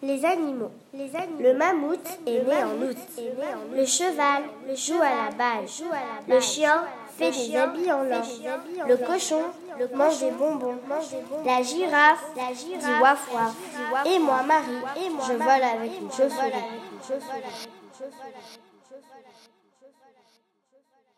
Les animaux. Le mammouth est né en août. Le cheval le joue à la balle. Le chien fait des habits en lin. Le cochon mange des bonbons. La girafe dit waf. Et moi, Marie, je vole avec une chauve-souris.